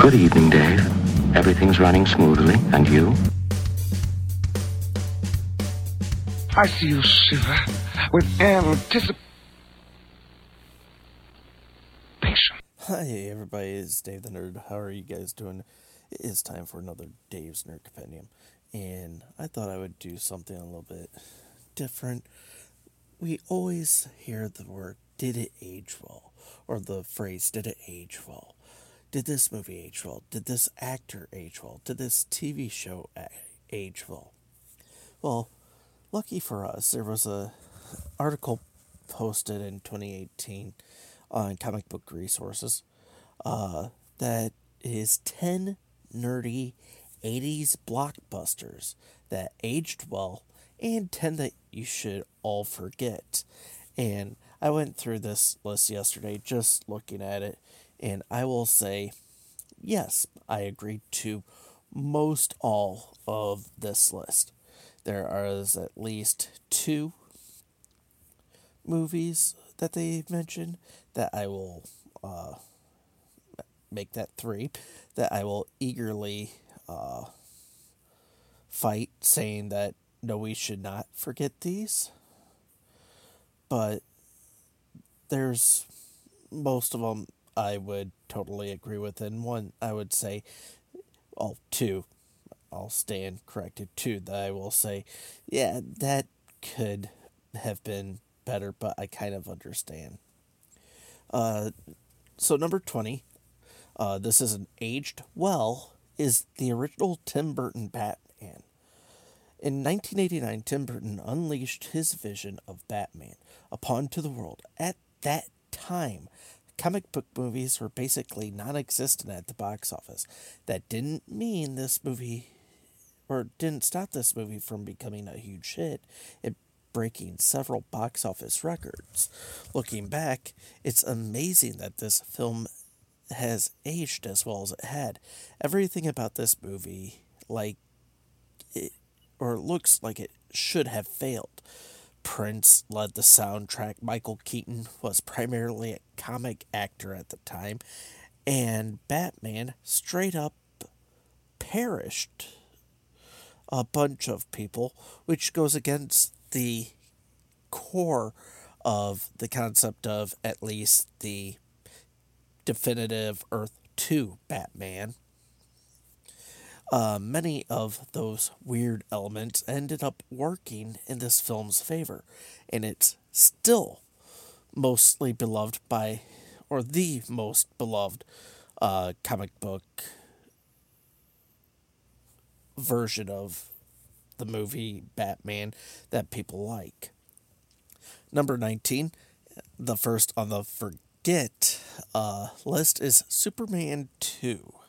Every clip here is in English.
Good evening, Dave. Everything's running smoothly, and you? I see you shiver with anticipation. Hi, everybody. It's Dave the Nerd. How are you guys doing? It is time for another Dave's Nerd Compendium, and I thought I would do something a little bit different. We always hear the word, did it age well? Or the phrase, did it age well? Did this movie age well? Did this actor age well? Did this TV show age well? Well, lucky for us, there was a article posted in 2018 on Comic Book Resources uh, that is 10 nerdy 80s blockbusters that aged well and 10 that you should all forget. And I went through this list yesterday just looking at it, and I will say, yes, I agree to most all of this list. There are at least two movies that they mentioned that I will uh, make that three that I will eagerly uh, fight, saying that no, we should not forget these. But there's most of them I would totally agree with, and one I would say, well, two, I'll stand corrected, two that I will say, yeah, that could have been better, but I kind of understand. Uh, so number 20, uh, this isn't aged well, is the original Tim Burton Batman. In 1989, Tim Burton unleashed his vision of Batman upon to the world. At that time, comic book movies were basically non existent at the box office. That didn't mean this movie, or didn't stop this movie from becoming a huge hit. It breaking several box office records. Looking back, it's amazing that this film has aged as well as it had. Everything about this movie, like, it, or looks like it should have failed. Prince led the soundtrack. Michael Keaton was primarily a comic actor at the time. And Batman straight up perished a bunch of people, which goes against the core of the concept of at least the definitive Earth 2 Batman. Uh, many of those weird elements ended up working in this film's favor, and it's still mostly beloved by, or the most beloved uh, comic book version of the movie Batman that people like. Number 19, the first on the forget uh, list is Superman 2.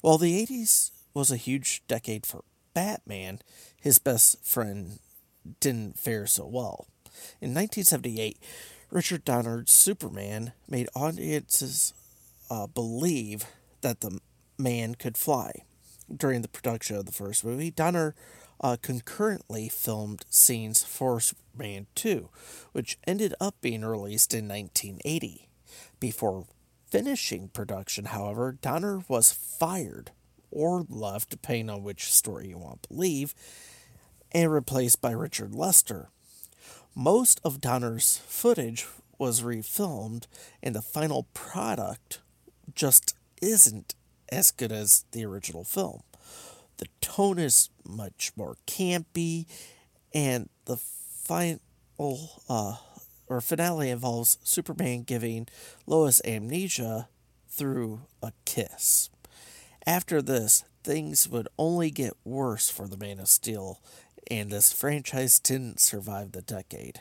While the 80s was a huge decade for Batman, his best friend didn't fare so well. In 1978, Richard Donner's Superman made audiences uh, believe that the man could fly. During the production of the first movie, Donner uh, concurrently filmed scenes for Superman 2, which ended up being released in 1980. Before finishing production, however, Donner was fired or left, depending on which story you want to believe, and replaced by Richard Lester. Most of Donner's footage was refilmed, and the final product just isn't as good as the original film. The tone is much more campy, and the final uh, or finale involves Superman giving Lois amnesia through a kiss. After this, things would only get worse for the Man of Steel, and this franchise didn't survive the decade.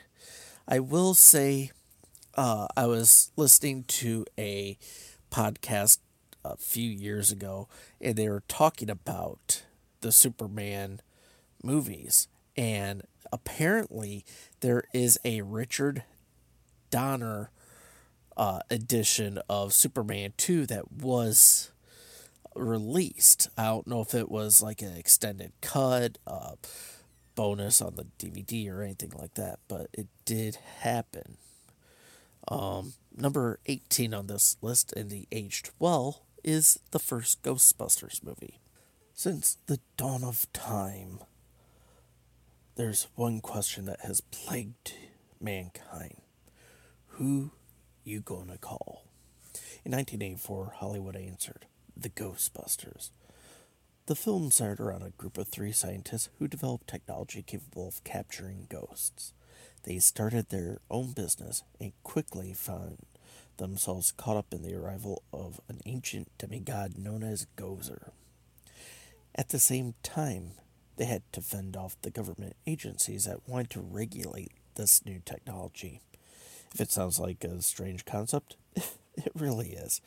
I will say, uh, I was listening to a podcast a few years ago, and they were talking about the Superman movies, and apparently there is a Richard Donner uh, edition of Superman 2 that was released. I don't know if it was like an extended cut, uh, bonus on the DVD or anything like that, but it did happen. Um, number 18 on this list in the aged well is the first Ghostbusters movie. Since the dawn of time, there's one question that has plagued mankind. Who you gonna call? In 1984, Hollywood answered, The Ghostbusters. The film centered around a group of three scientists who developed technology capable of capturing ghosts. They started their own business and quickly found themselves caught up in the arrival of an ancient demigod known as Gozer. At the same time, they had to fend off the government agencies that wanted to regulate this new technology. If it sounds like a strange concept, it really is.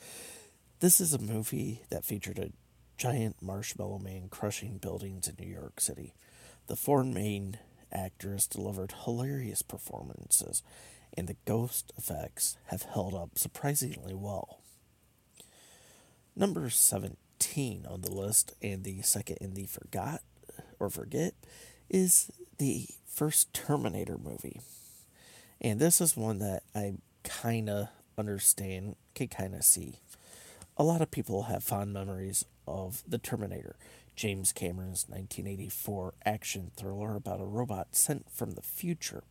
This is a movie that featured a giant marshmallow man crushing buildings in New York City. The four main actors delivered hilarious performances, and the ghost effects have held up surprisingly well. Number 17 on the list, and the second in the forgot or forget, is the first Terminator movie. And this is one that I kind of understand, can kind of see. A lot of people have fond memories of The Terminator, James Cameron's 1984 action thriller about a robot sent from the future.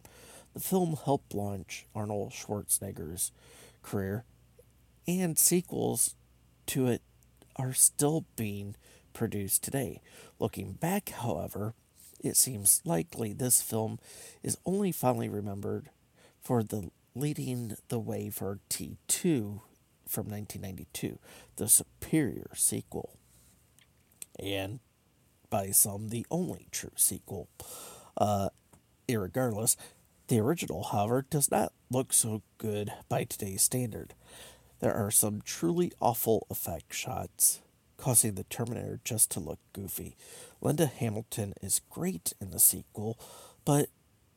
The film helped launch Arnold Schwarzenegger's career, and sequels to it are still being produced today. Looking back, however, it seems likely this film is only fondly remembered for the leading the way for T2 from 1992, the superior sequel, and by some the only true sequel. Uh, irregardless, the original, however, does not look so good by today's standard. There are some truly awful effect shots, causing the Terminator just to look goofy. Linda Hamilton is great in the sequel, but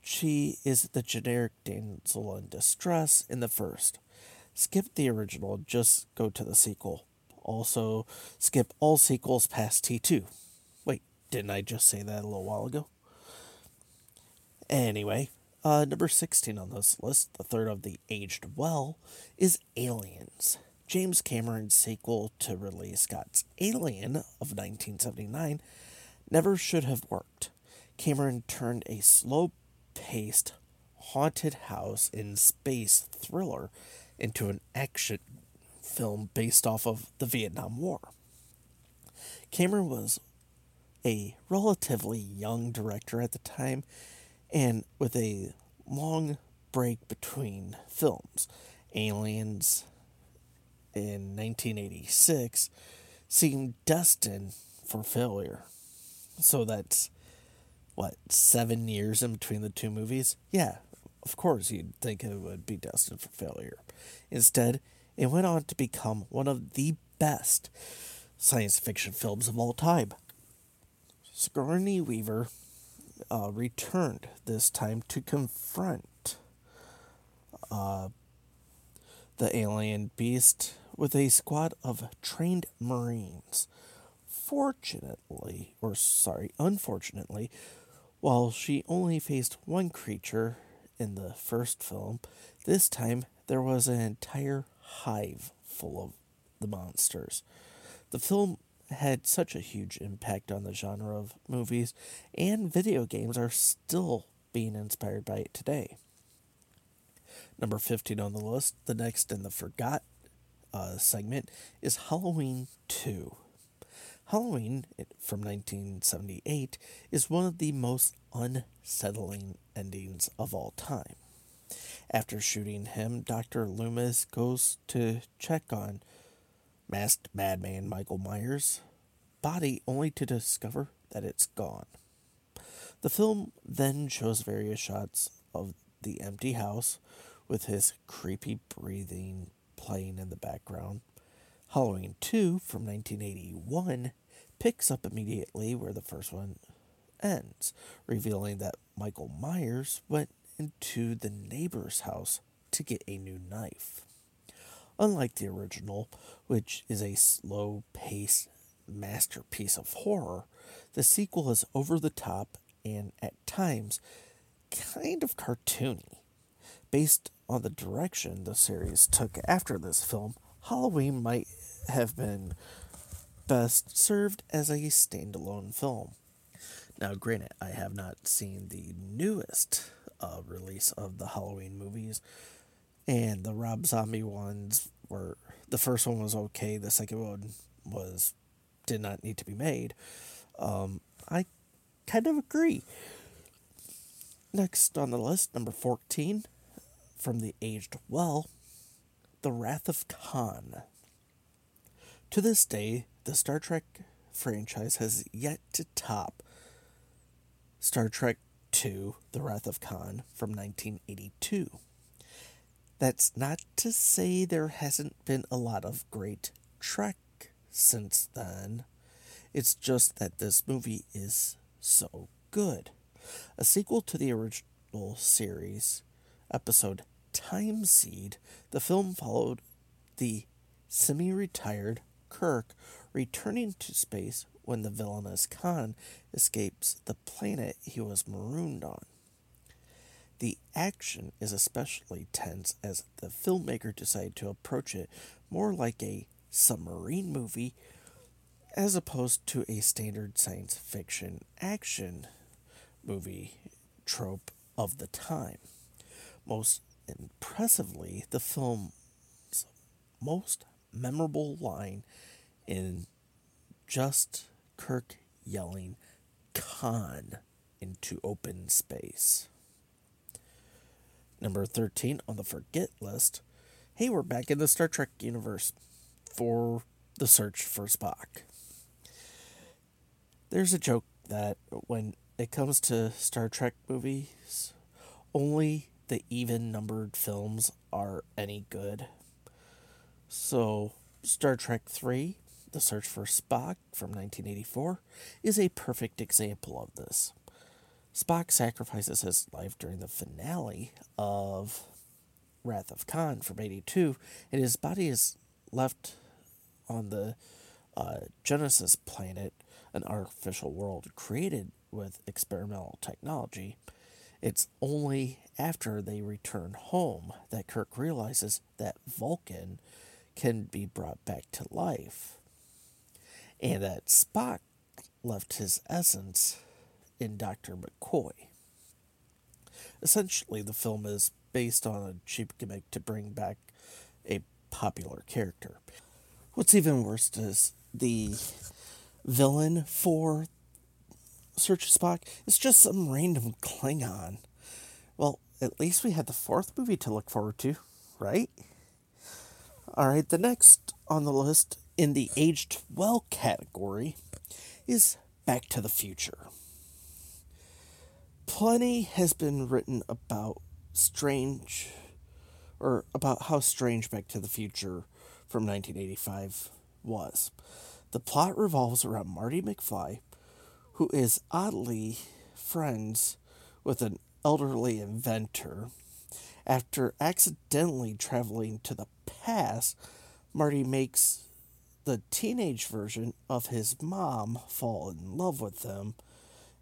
she is the generic damsel in distress in the first. Skip the original, just go to the sequel. Also, skip all sequels past T2. Wait, didn't I just say that a little while ago? Anyway, uh, number 16 on this list, the third of the aged well, is Aliens. James Cameron's sequel to Ridley Scott's Alien of 1979 never should have worked. Cameron turned a slow paced haunted house in space thriller into an action film based off of the Vietnam War. Cameron was a relatively young director at the time and with a long break between films. Aliens in 1986 seemed destined for failure. So that's what, seven years in between the two movies? Yeah, of course you'd think it would be destined for failure. Instead, it went on to become one of the best science fiction films of all time. Sigourney Weaver uh, returned this time to confront uh, the alien beast with a squad of trained Marines. Fortunately, or sorry, unfortunately, while she only faced one creature in the first film, this time there was an entire hive full of the monsters. The film had such a huge impact on the genre of movies, and video games are still being inspired by it today. Number 15 on the list, the next in the Forgot uh, segment, is Halloween 2. Halloween from 1978 is one of the most unsettling endings of all time. After shooting him, Dr. Loomis goes to check on masked madman Michael Myers' body only to discover that it's gone. The film then shows various shots of the empty house with his creepy breathing playing in the background. Halloween 2 from 1981 picks up immediately where the first one ends, revealing that Michael Myers went into the neighbor's house to get a new knife. Unlike the original, which is a slow paced masterpiece of horror, the sequel is over the top and at times kind of cartoony. Based on the direction the series took after this film, Halloween might have been best served as a standalone film. Now, granted, I have not seen the newest uh, release of the Halloween movies, and the Rob Zombie ones were the first one was okay, the second one was did not need to be made. Um, I kind of agree. Next on the list, number 14, from the aged well, The Wrath of Khan. To this day, the Star Trek franchise has yet to top Star Trek II The Wrath of Khan from 1982. That's not to say there hasn't been a lot of great Trek since then. It's just that this movie is so good. A sequel to the original series, episode Time Seed, the film followed the semi retired Kirk returning to space when the villainous Khan escapes the planet he was marooned on. The action is especially tense as the filmmaker decided to approach it more like a submarine movie as opposed to a standard science fiction action movie trope of the time. Most impressively, the film's most memorable line in just Kirk yelling Khan into open space. Number 13 on the forget list. Hey, we're back in the Star Trek universe for the search for Spock. There's a joke that when it comes to Star Trek movies, only the even numbered films are any good. So, Star Trek 3, The Search for Spock from 1984, is a perfect example of this. Spock sacrifices his life during the finale of Wrath of Khan from 82, and his body is left on the uh, Genesis planet, an artificial world created with experimental technology. It's only after they return home that Kirk realizes that Vulcan can be brought back to life, and that Spock left his essence in Dr. McCoy. Essentially, the film is based on a cheap gimmick to bring back a popular character. What's even worse is the villain for Search Spock is just some random Klingon. Well, at least we had the fourth movie to look forward to, right? All right, the next on the list in the aged well category is Back to the Future. Plenty has been written about strange or about how strange Back to the Future from 1985 was. The plot revolves around Marty McFly, who is oddly friends with an elderly inventor. After accidentally traveling to the past, Marty makes the teenage version of his mom fall in love with him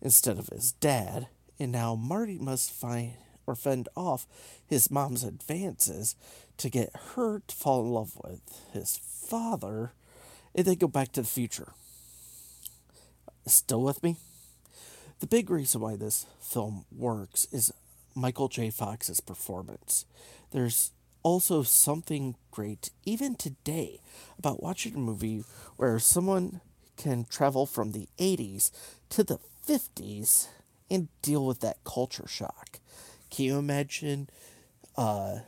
instead of his dad, and now Marty must find or fend off his mom's advances to get her to fall in love with his father and then go back to the future. Still with me? The big reason why this film works is Michael J. Fox's performance. There's also something great, even today, about watching a movie where someone can travel from the 80s to the 50s and deal with that culture shock. Can you imagine a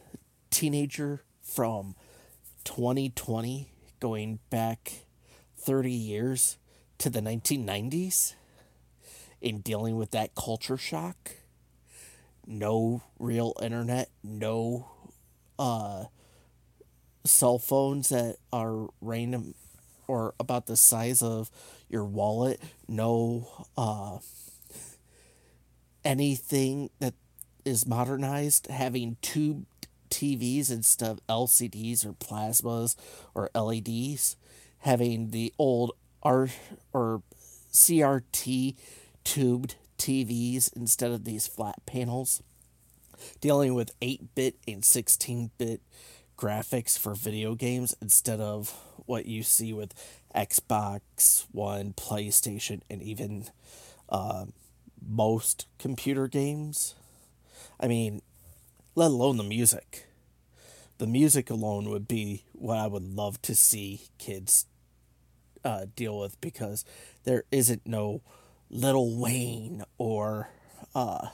teenager from 2020 going back 30 years to the 1990s and dealing with that culture shock? No real internet, no uh, cell phones that are random or about the size of your wallet, no uh, anything that is modernized, having tube TVs instead of LCDs or plasmas or LEDs, having the old R or CRT tubed TVs instead of these flat panels, dealing with 8 bit and 16 bit graphics for video games instead of what you see with Xbox One, PlayStation, and even uh, most computer games. I mean, let alone the music. The music alone would be what I would love to see kids uh, deal with because there isn't no Lil Wayne or uh,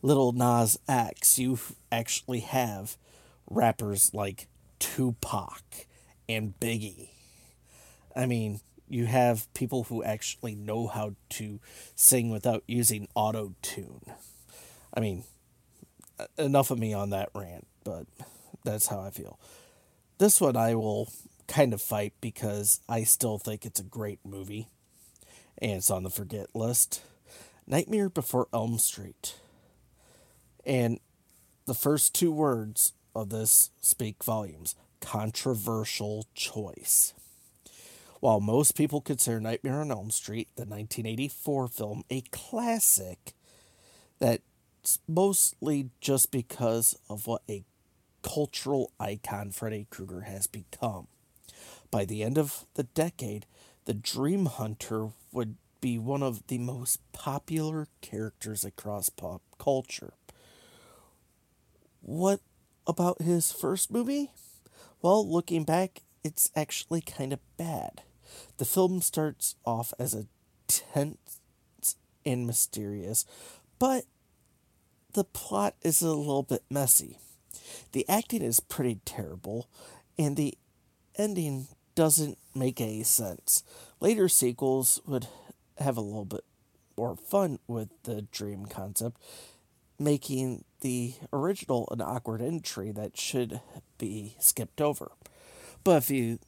Lil Nas X. You actually have rappers like Tupac and Biggie. I mean, you have people who actually know how to sing without using auto tune. I mean, enough of me on that rant, but that's how I feel. This one I will kind of fight because I still think it's a great movie and it's on the forget list. Nightmare Before Elm Street. And the first two words of this speak volumes controversial choice. While most people consider Nightmare on Elm Street, the 1984 film, a classic, that's mostly just because of what a cultural icon Freddy Krueger has become. By the end of the decade, the Dream Hunter would be one of the most popular characters across pop culture. What about his first movie? Well, looking back, it's actually kind of bad. The film starts off as a tense and mysterious, but the plot is a little bit messy. The acting is pretty terrible, and the ending doesn't make any sense. Later sequels would have a little bit more fun with the dream concept, making the original an awkward entry that should be skipped over. But if you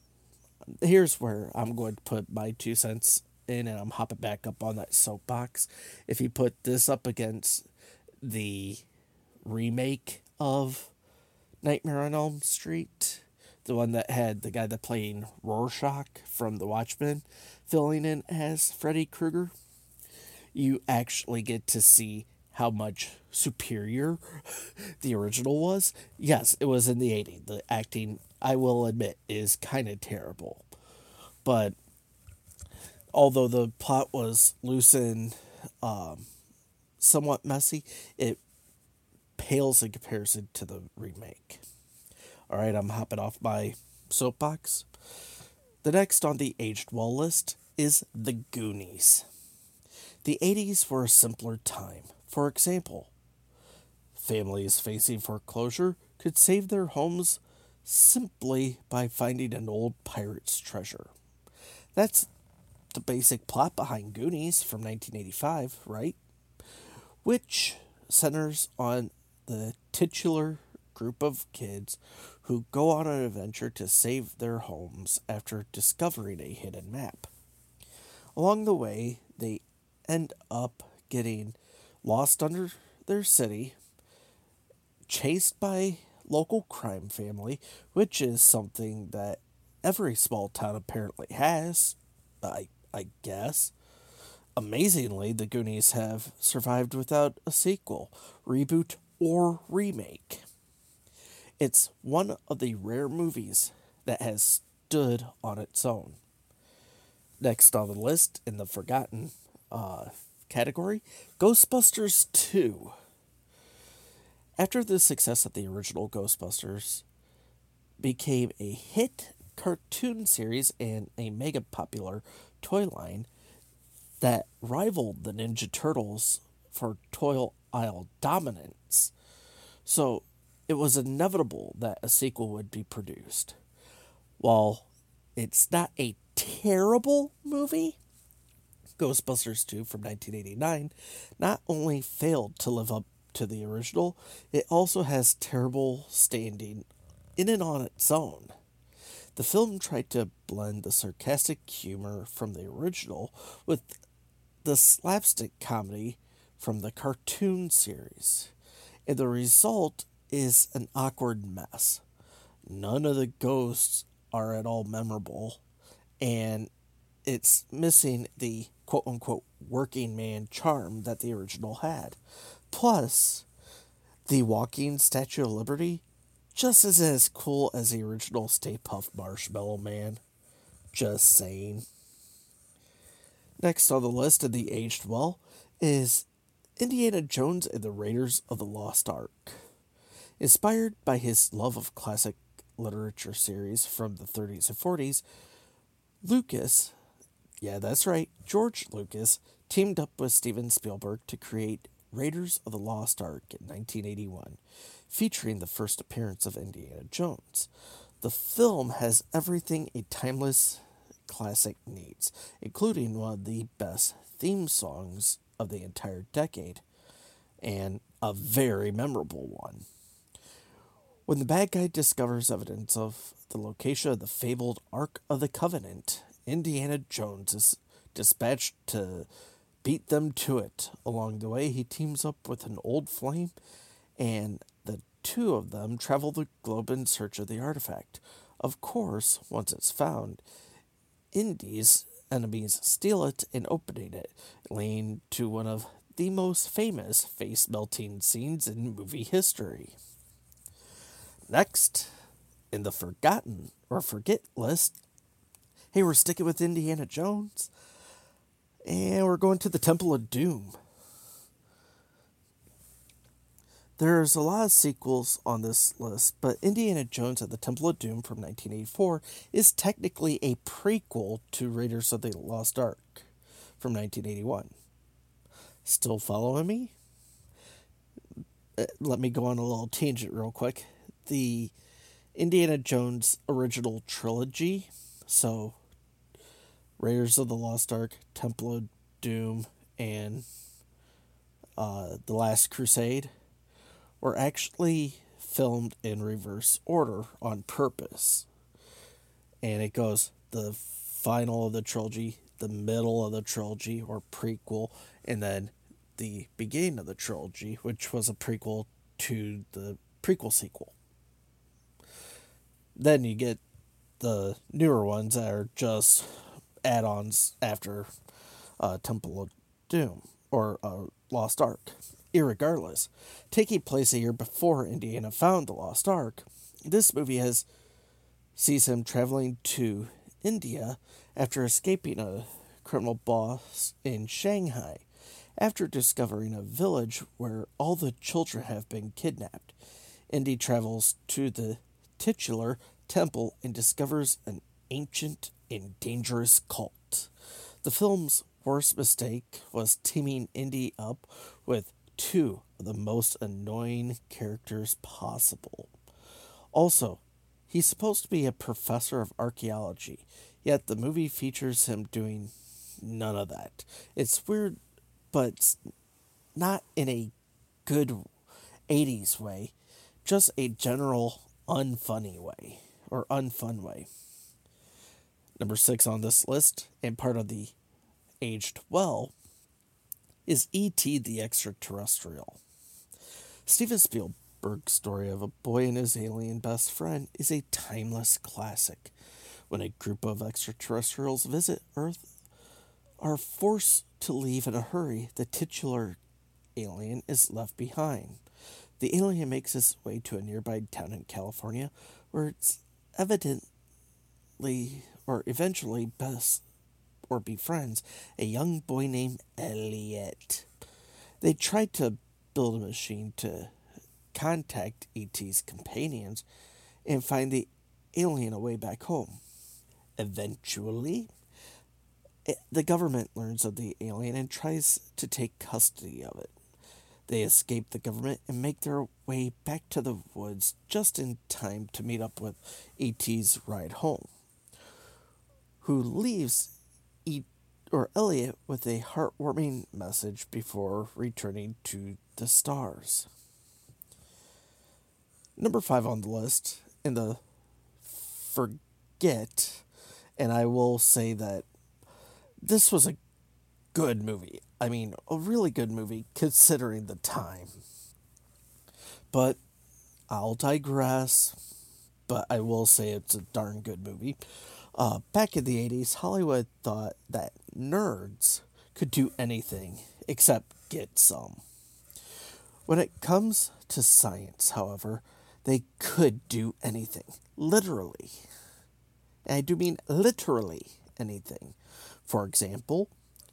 here's where I'm going to put my two cents in and I'm hopping back up on that soapbox. If you put this up against the remake of Nightmare on Elm Street, the one that had the guy that played Rorschach from The Watchmen filling in as Freddy Krueger, you actually get to see how much superior the original was. Yes, it was in the 80s. The acting, I will admit, is kind of terrible. But although the plot was loose and um, somewhat messy, it pales in comparison to the remake. All right, I'm hopping off my soapbox. The next on the aged wall list is The Goonies. The 80s were a simpler time. For example, families facing foreclosure could save their homes simply by finding an old pirate's treasure. That's the basic plot behind Goonies from 1985, right? Which centers on the titular group of kids who go on an adventure to save their homes after discovering a hidden map. Along the way, they end up getting lost under their city, chased by local crime family, which is something that every small town apparently has, I I guess. Amazingly, the Goonies have survived without a sequel, reboot, or remake. It's one of the rare movies that has stood on its own. Next on the list in the forgotten uh, category Ghostbusters 2. After the success of the original Ghostbusters became a hit cartoon series and a mega popular toy line that rivaled the Ninja Turtles for toy aisle dominance. So it was inevitable that a sequel would be produced. While it's not a terrible movie, Ghostbusters 2 from 1989 not only failed to live up to the original, it also has terrible standing in and on its own. The film tried to blend the sarcastic humor from the original with the slapstick comedy from the cartoon series, and the result is an awkward mess. None of the ghosts are at all memorable, and it's missing the quote unquote working man charm that the original had. Plus, the walking Statue of Liberty just isn't as cool as the original Stay Puft Marshmallow Man. Just saying. Next on the list of the aged well is Indiana Jones and the Raiders of the Lost Ark. Inspired by his love of classic literature series from the 30s and 40s, Lucas, yeah, that's right, George Lucas, teamed up with Steven Spielberg to create Raiders of the Lost Ark in 1981, featuring the first appearance of Indiana Jones. The film has everything a timeless classic needs, including one of the best theme songs of the entire decade, and a very memorable one. When the bad guy discovers evidence of the location of the fabled Ark of the Covenant, Indiana Jones is dispatched to beat them to it. Along the way, he teams up with an old flame, and the two of them travel the globe in search of the artifact. Of course, once it's found, Indy's enemies steal it and opening it, leading to one of the most famous face melting scenes in movie history. Next, in the forgotten or forget list, hey, we're sticking with Indiana Jones. And we're going to the Temple of Doom. There's a lot of sequels on this list, but Indiana Jones at the Temple of Doom from 1984 is technically a prequel to Raiders of the Lost Ark from 1981. Still following me? Uh, let me go on a little tangent real quick. The Indiana Jones original trilogy, so Raiders of the Lost Ark, Temple of Doom, and uh, The Last Crusade were actually filmed in reverse order on purpose. And it goes the final of the trilogy, the middle of the trilogy or prequel, and then the beginning of the trilogy, which was a prequel to the prequel sequel. Then you get the newer ones that are just add-ons after uh, Temple of Doom or uh, Lost Ark. Irregardless, taking place a year before Indiana found the Lost Ark, this movie has sees him traveling to India after escaping a criminal boss in Shanghai. After discovering a village where all the children have been kidnapped, Indy travels to the titular temple and discovers an ancient and dangerous cult. The film's worst mistake was teaming Indy up with two of the most annoying characters possible. Also, he's supposed to be a professor of archaeology, yet the movie features him doing none of that. It's weird, but not in a good 80s way, just a general unfunny way or unfun way. Number six on this list, and part of the aged well, is E.T. the Extraterrestrial. Steven Spielberg's story of a boy and his alien best friend is a timeless classic. When a group of extraterrestrials visit Earth, are forced to leave in a hurry, the titular alien is left behind. The alien makes his way to a nearby town in California where it's evidently or eventually best or befriends a young boy named Elliot. They try to build a machine to contact ET's companions and find the alien away back home. Eventually, eh, the government learns of the alien and tries to take custody of it. They escape the government and make their way back to the woods just in time to meet up with ET's ride home who leaves e- or Elliot with a heartwarming message before returning to the stars. Number five on the list in the forget, and I will say that this was a good movie. I mean, a really good movie considering the time. But I'll digress. But I will say it's a darn good movie. Uh, back in the 80s, Hollywood thought that nerds could do anything except get some. When it comes to science, however, they could do anything. Literally. And I do mean literally anything. For example,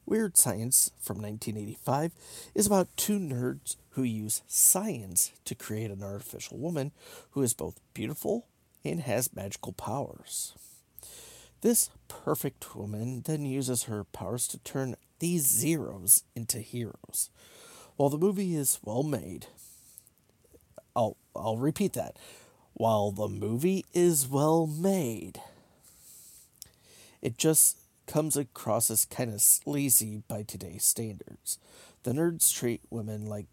Weird Science from 1985 is about two nerds who use science to create an artificial woman who is both beautiful and has magical powers. This perfect woman then uses her powers to turn these zeros into heroes. While the movie is well made, I'll I'll repeat that. While the movie is well made, it just comes across as kind of sleazy by today's standards. The nerds treat women like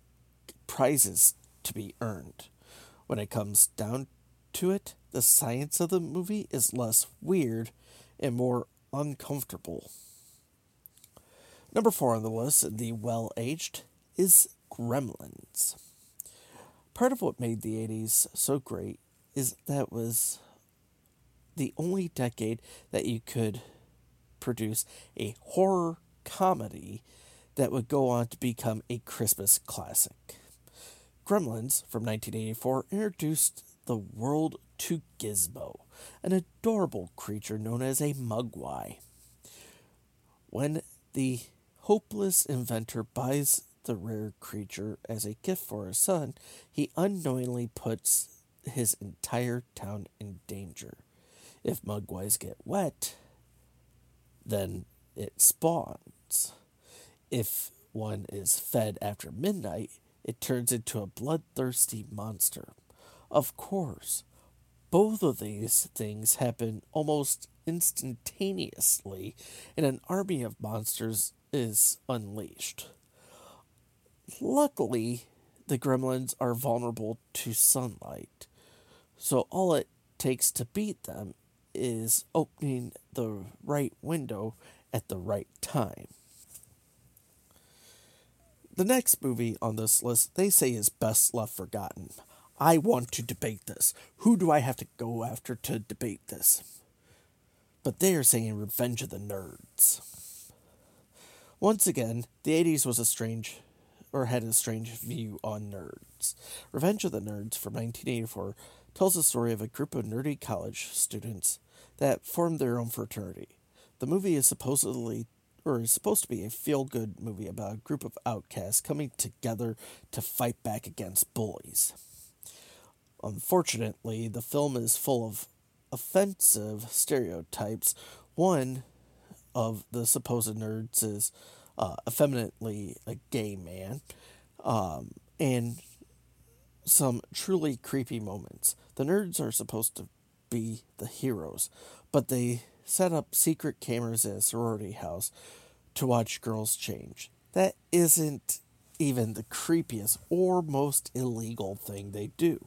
prizes to be earned. When it comes down to it, the science of the movie is less weird and more uncomfortable. Number four on the list, the well aged, is Gremlins. Part of what made the 80s so great is that was the only decade that you could produce a horror comedy that would go on to become a Christmas classic. Gremlins from 1984 introduced the world to Gizmo, an adorable creature known as a Mogwai. When the hopeless inventor buys the rare creature as a gift for his son, he unknowingly puts his entire town in danger. If Mogwais get wet, then it spawns. If one is fed after midnight, it turns into a bloodthirsty monster. Of course, both of these things happen almost instantaneously, and an army of monsters is unleashed. Luckily, the gremlins are vulnerable to sunlight, so all it takes to beat them is opening the right window at the right time. The next movie on this list they say is best left forgotten. I want to debate this. Who do I have to go after to debate this? But they are saying Revenge of the Nerds. Once again, the 80s was a strange, or had a strange view on nerds. Revenge of the Nerds from 1984 tells the story of a group of nerdy college students that formed their own fraternity. The movie is supposedly or is supposed to be a feel good movie about a group of outcasts coming together to fight back against bullies. Unfortunately, the film is full of offensive stereotypes. One of the supposed nerds is uh, effeminately a gay man, um, and some truly creepy moments. The nerds are supposed to be the heroes, but they set up secret cameras at a sorority house to watch girls change. That isn't even the creepiest or most illegal thing they do,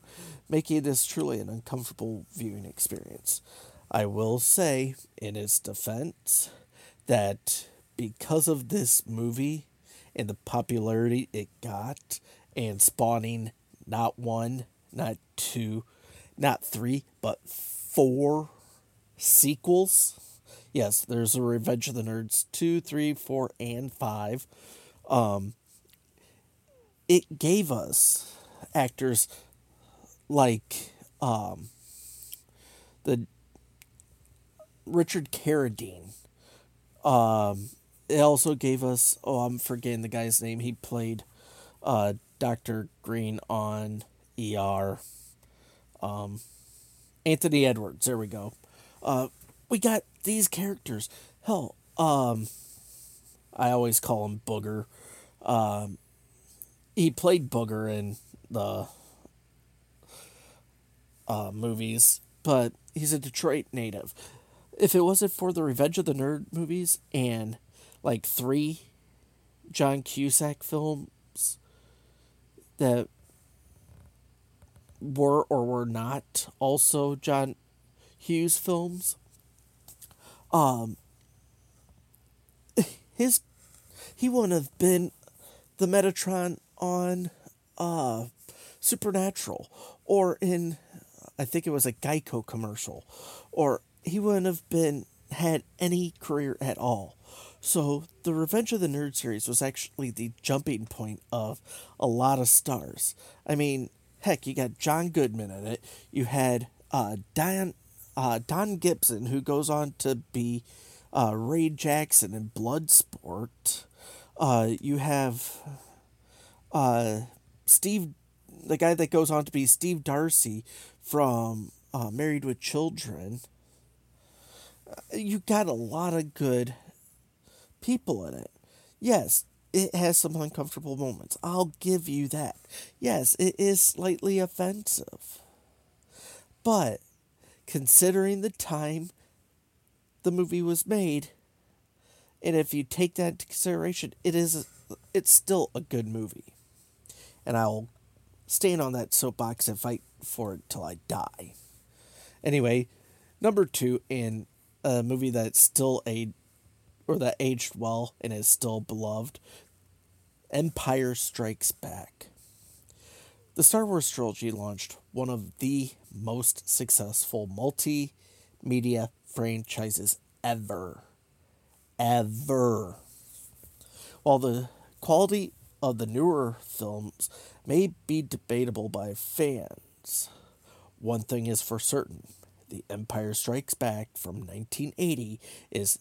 making this truly an uncomfortable viewing experience. I will say, in its defense, that because of this movie and the popularity it got, and spawning not one, not two, not three, but four sequels. Yes, there's a Revenge of the Nerds 2, 3, 4, and 5. Um, it gave us actors like um, the Richard Carradine. Um, it also gave us oh I'm forgetting the guy's name. He played uh, Doctor Green on ER. Um, Anthony Edwards. There we go. Uh, we got these characters. Hell, um, I always call him Booger. Um, he played Booger in the uh, movies, but he's a Detroit native. If it wasn't for the Revenge of the Nerd movies and like three John Cusack films that were or were not also John Hughes films, um, his he wouldn't have been the Metatron on uh, Supernatural or in I think it was a Geico commercial or he wouldn't have been had any career at all. So the Revenge of the Nerd series was actually the jumping point of a lot of stars. I mean, heck, you got John Goodman in it. You had uh, Don, uh, Don Gibson, who goes on to be uh, Ray Jackson in Bloodsport. Uh, you have uh, Steve, the guy that goes on to be Steve Darcy from uh, Married with Children. You got a lot of good people in it. Yes, it has some uncomfortable moments. I'll give you that. Yes, it is slightly offensive. But considering the time the movie was made, and if you take that into consideration, it is it's still a good movie. And I'll stand on that soapbox and fight for it till I die. Anyway, number two in a movie that's still a or that aged well and is still beloved, Empire Strikes Back. The Star Wars trilogy launched one of the most successful multimedia franchises ever. Ever. While the quality of the newer films may be debatable by fans, one thing is for certain The Empire Strikes Back from 1980 is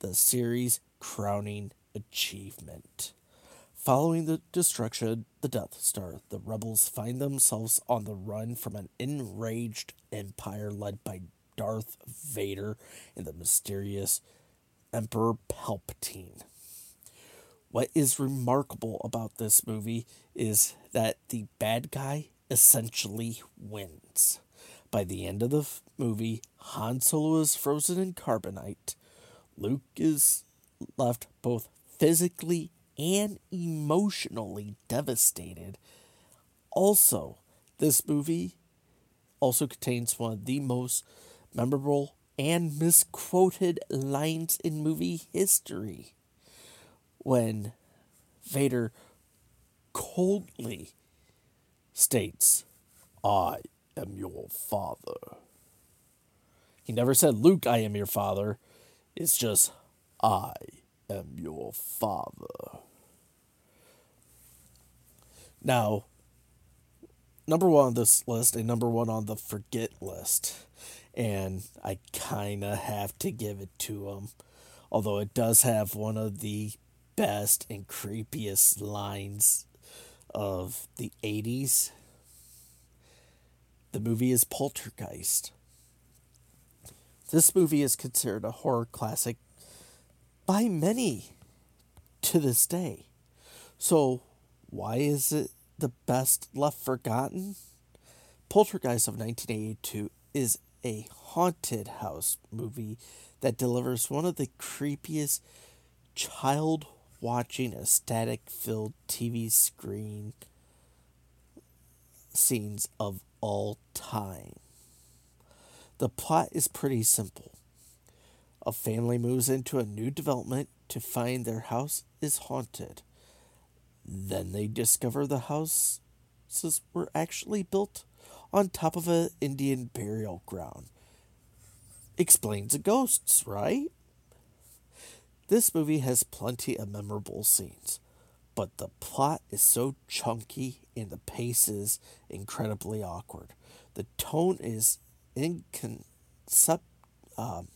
the series' crowning achievement. Following the destruction of the Death Star, the rebels find themselves on the run from an enraged empire led by Darth Vader and the mysterious Emperor Palpatine. What is remarkable about this movie is that the bad guy essentially wins. By the end of the movie, Han Solo is frozen in carbonite. Luke is left both physically and emotionally devastated. Also, this movie also contains one of the most memorable and misquoted lines in movie history when Vader coldly states, I am your father. He never said, Luke, I am your father. It's just, I am your father. Now, number one on this list and number one on the forget list. And I kind of have to give it to him. Although it does have one of the best and creepiest lines of the 80s. The movie is Poltergeist. This movie is considered a horror classic by many to this day. So, why is it the best left forgotten? Poltergeist of 1982 is a haunted house movie that delivers one of the creepiest child watching a static filled TV screen scenes of all time. The plot is pretty simple. A family moves into a new development to find their house is haunted. Then they discover the houses were actually built on top of an Indian burial ground. Explains the ghosts, right? This movie has plenty of memorable scenes, but the plot is so chunky and the pace is incredibly awkward. The tone is inconcept, um,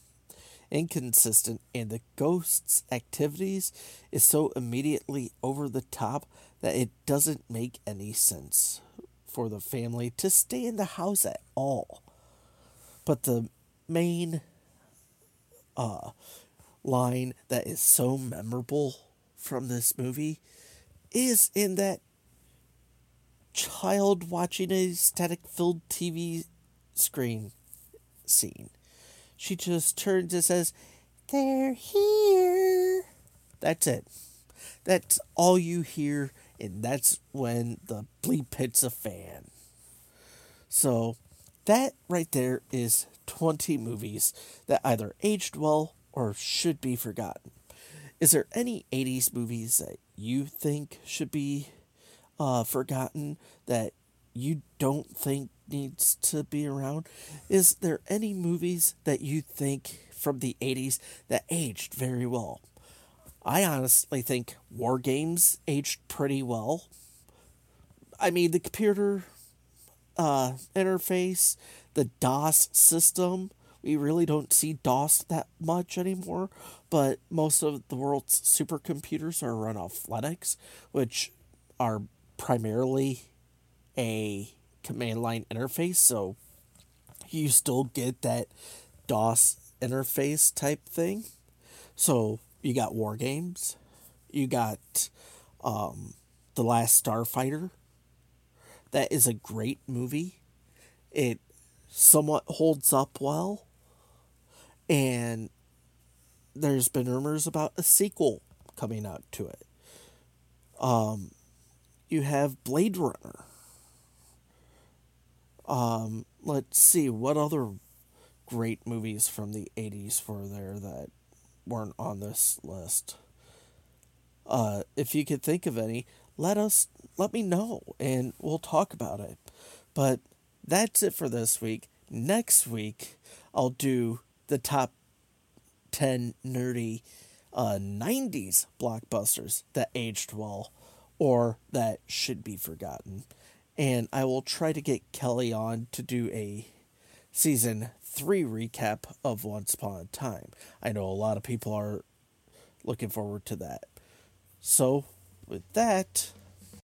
inconsistent, and the ghost's activities is so immediately over the top that it doesn't make any sense for the family to stay in the house at all. But the main uh, line that is so memorable from this movie is in that child watching a static filled TV screen scene. She just turns and says, They're here. That's it. That's all you hear, and that's when the bleep hits a fan. So, that right there is 20 movies that either aged well or should be forgotten. Is there any 80s movies that you think should be uh, forgotten that you don't think needs to be around? Is there any movies that you think from the 80s that aged very well? I honestly think War Games aged pretty well. I mean, the computer uh, interface, the DOS system. We really don't see DOS that much anymore, but most of the world's supercomputers are run off Linux, which are primarily a command line interface, so you still get that DOS interface type thing. So you got War Games, you got um, The Last Starfighter. That is a great movie. It somewhat holds up well. And there's been rumors about a sequel coming out to it. Um, you have Blade Runner. Um, let's see what other great movies from the 80s were there that weren't on this list. Uh, if you could think of any, let us let me know and we'll talk about it. But that's it for this week. Next week, I'll do the top 10 nerdy uh, 90s blockbusters that aged well or that should be forgotten. And I will try to get Kelly on to do a season 3 recap of Once Upon a Time. I know a lot of people are looking forward to that. So, with that,